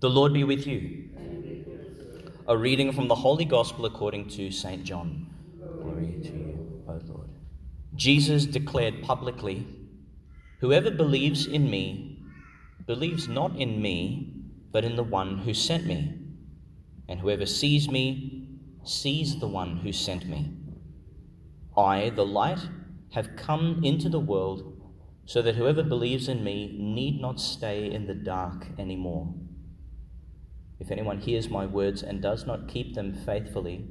The Lord be with you. A reading from the Holy Gospel according to St. John. Glory to you, O Lord. Jesus declared publicly Whoever believes in me believes not in me, but in the one who sent me. And whoever sees me sees the one who sent me. I, the light, have come into the world so that whoever believes in me need not stay in the dark anymore. If anyone hears my words and does not keep them faithfully,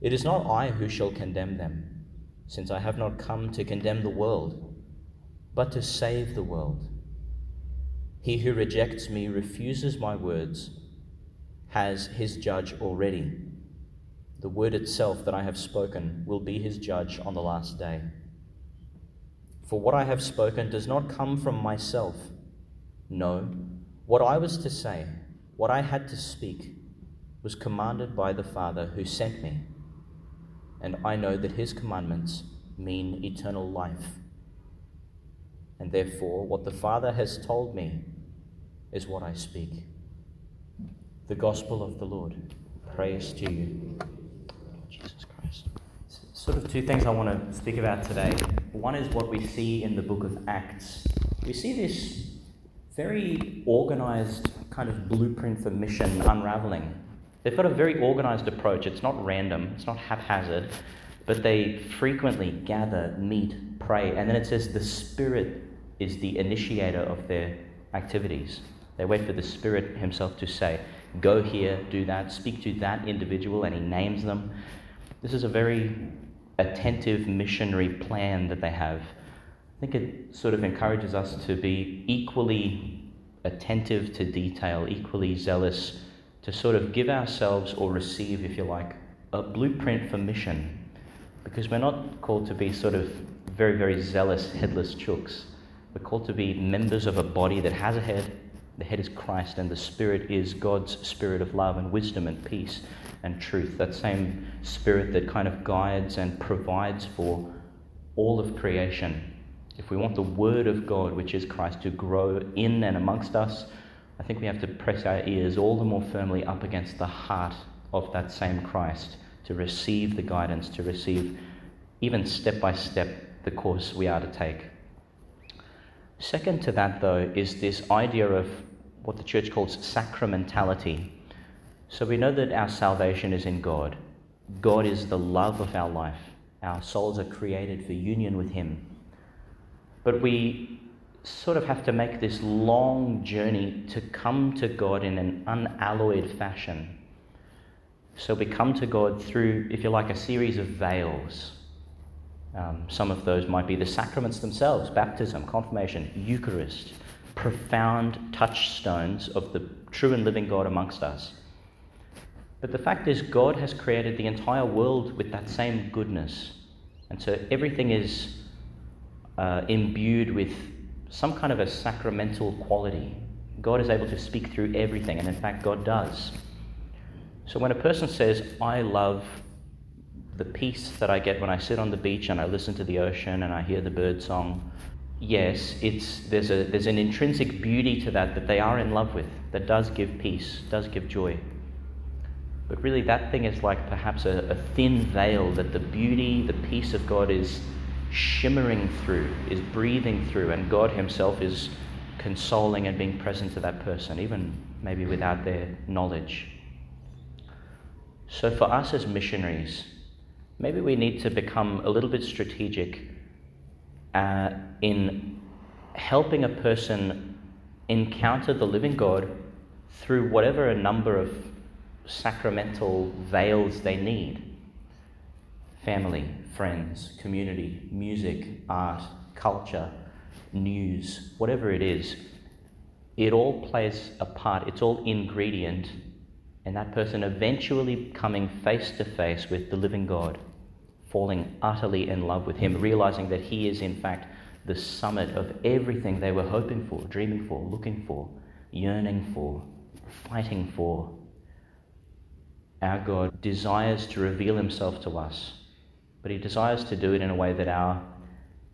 it is not I who shall condemn them, since I have not come to condemn the world, but to save the world. He who rejects me refuses my words, has his judge already. The word itself that I have spoken will be his judge on the last day. For what I have spoken does not come from myself. No, what I was to say what I had to speak was commanded by the Father who sent me, and I know that his commandments mean eternal life. And therefore, what the Father has told me is what I speak. The Gospel of the Lord. Praise to you, Jesus Christ. Sort of two things I want to speak about today. One is what we see in the book of Acts. We see this very organized kind of blueprint for mission unraveling. They've got a very organized approach. It's not random, it's not haphazard, but they frequently gather, meet, pray, and then it says the Spirit is the initiator of their activities. They wait for the Spirit Himself to say, Go here, do that, speak to that individual, and He names them. This is a very attentive missionary plan that they have. I think it sort of encourages us to be equally attentive to detail, equally zealous to sort of give ourselves or receive, if you like, a blueprint for mission. Because we're not called to be sort of very, very zealous, headless chooks. We're called to be members of a body that has a head. The head is Christ, and the Spirit is God's spirit of love and wisdom and peace and truth. That same Spirit that kind of guides and provides for all of creation if we want the Word of God, which is Christ, to grow in and amongst us, I think we have to press our ears all the more firmly up against the heart of that same Christ to receive the guidance, to receive even step by step the course we are to take. Second to that, though, is this idea of what the church calls sacramentality. So we know that our salvation is in God. God is the love of our life. Our souls are created for union with Him. But we sort of have to make this long journey to come to God in an unalloyed fashion. So we come to God through, if you like, a series of veils. Um, some of those might be the sacraments themselves baptism, confirmation, Eucharist, profound touchstones of the true and living God amongst us. But the fact is, God has created the entire world with that same goodness. And so everything is uh, imbued with some kind of a sacramental quality. God is able to speak through everything, and in fact, God does. So when a person says, I love the peace that I get when I sit on the beach and I listen to the ocean and I hear the bird song, yes, it's, there's, a, there's an intrinsic beauty to that that they are in love with, that does give peace, does give joy. But really, that thing is like perhaps a, a thin veil that the beauty, the peace of God is shimmering through, is breathing through, and God Himself is consoling and being present to that person, even maybe without their knowledge. So, for us as missionaries, maybe we need to become a little bit strategic uh, in helping a person encounter the living God through whatever a number of sacramental veils they need family, friends, community, music, art, culture, news, whatever it is, it all plays a part, it's all ingredient in that person eventually coming face to face with the living God, falling utterly in love with Him, realizing that He is, in fact, the summit of everything they were hoping for, dreaming for, looking for, yearning for, fighting for. Our God desires to reveal Himself to us but He desires to do it in a way that our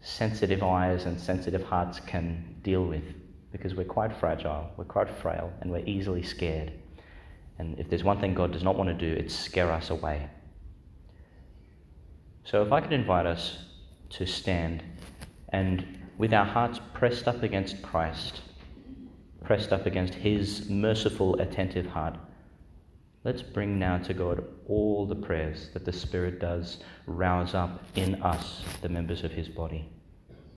sensitive eyes and sensitive hearts can deal with. because we're quite fragile, we're quite frail, and we're easily scared. And if there's one thing God does not want to do, it's scare us away. So if I could invite us to stand and with our hearts pressed up against Christ, pressed up against his merciful, attentive heart, let's bring now to God all the prayers that the Spirit does rouse up in us, the members of his body.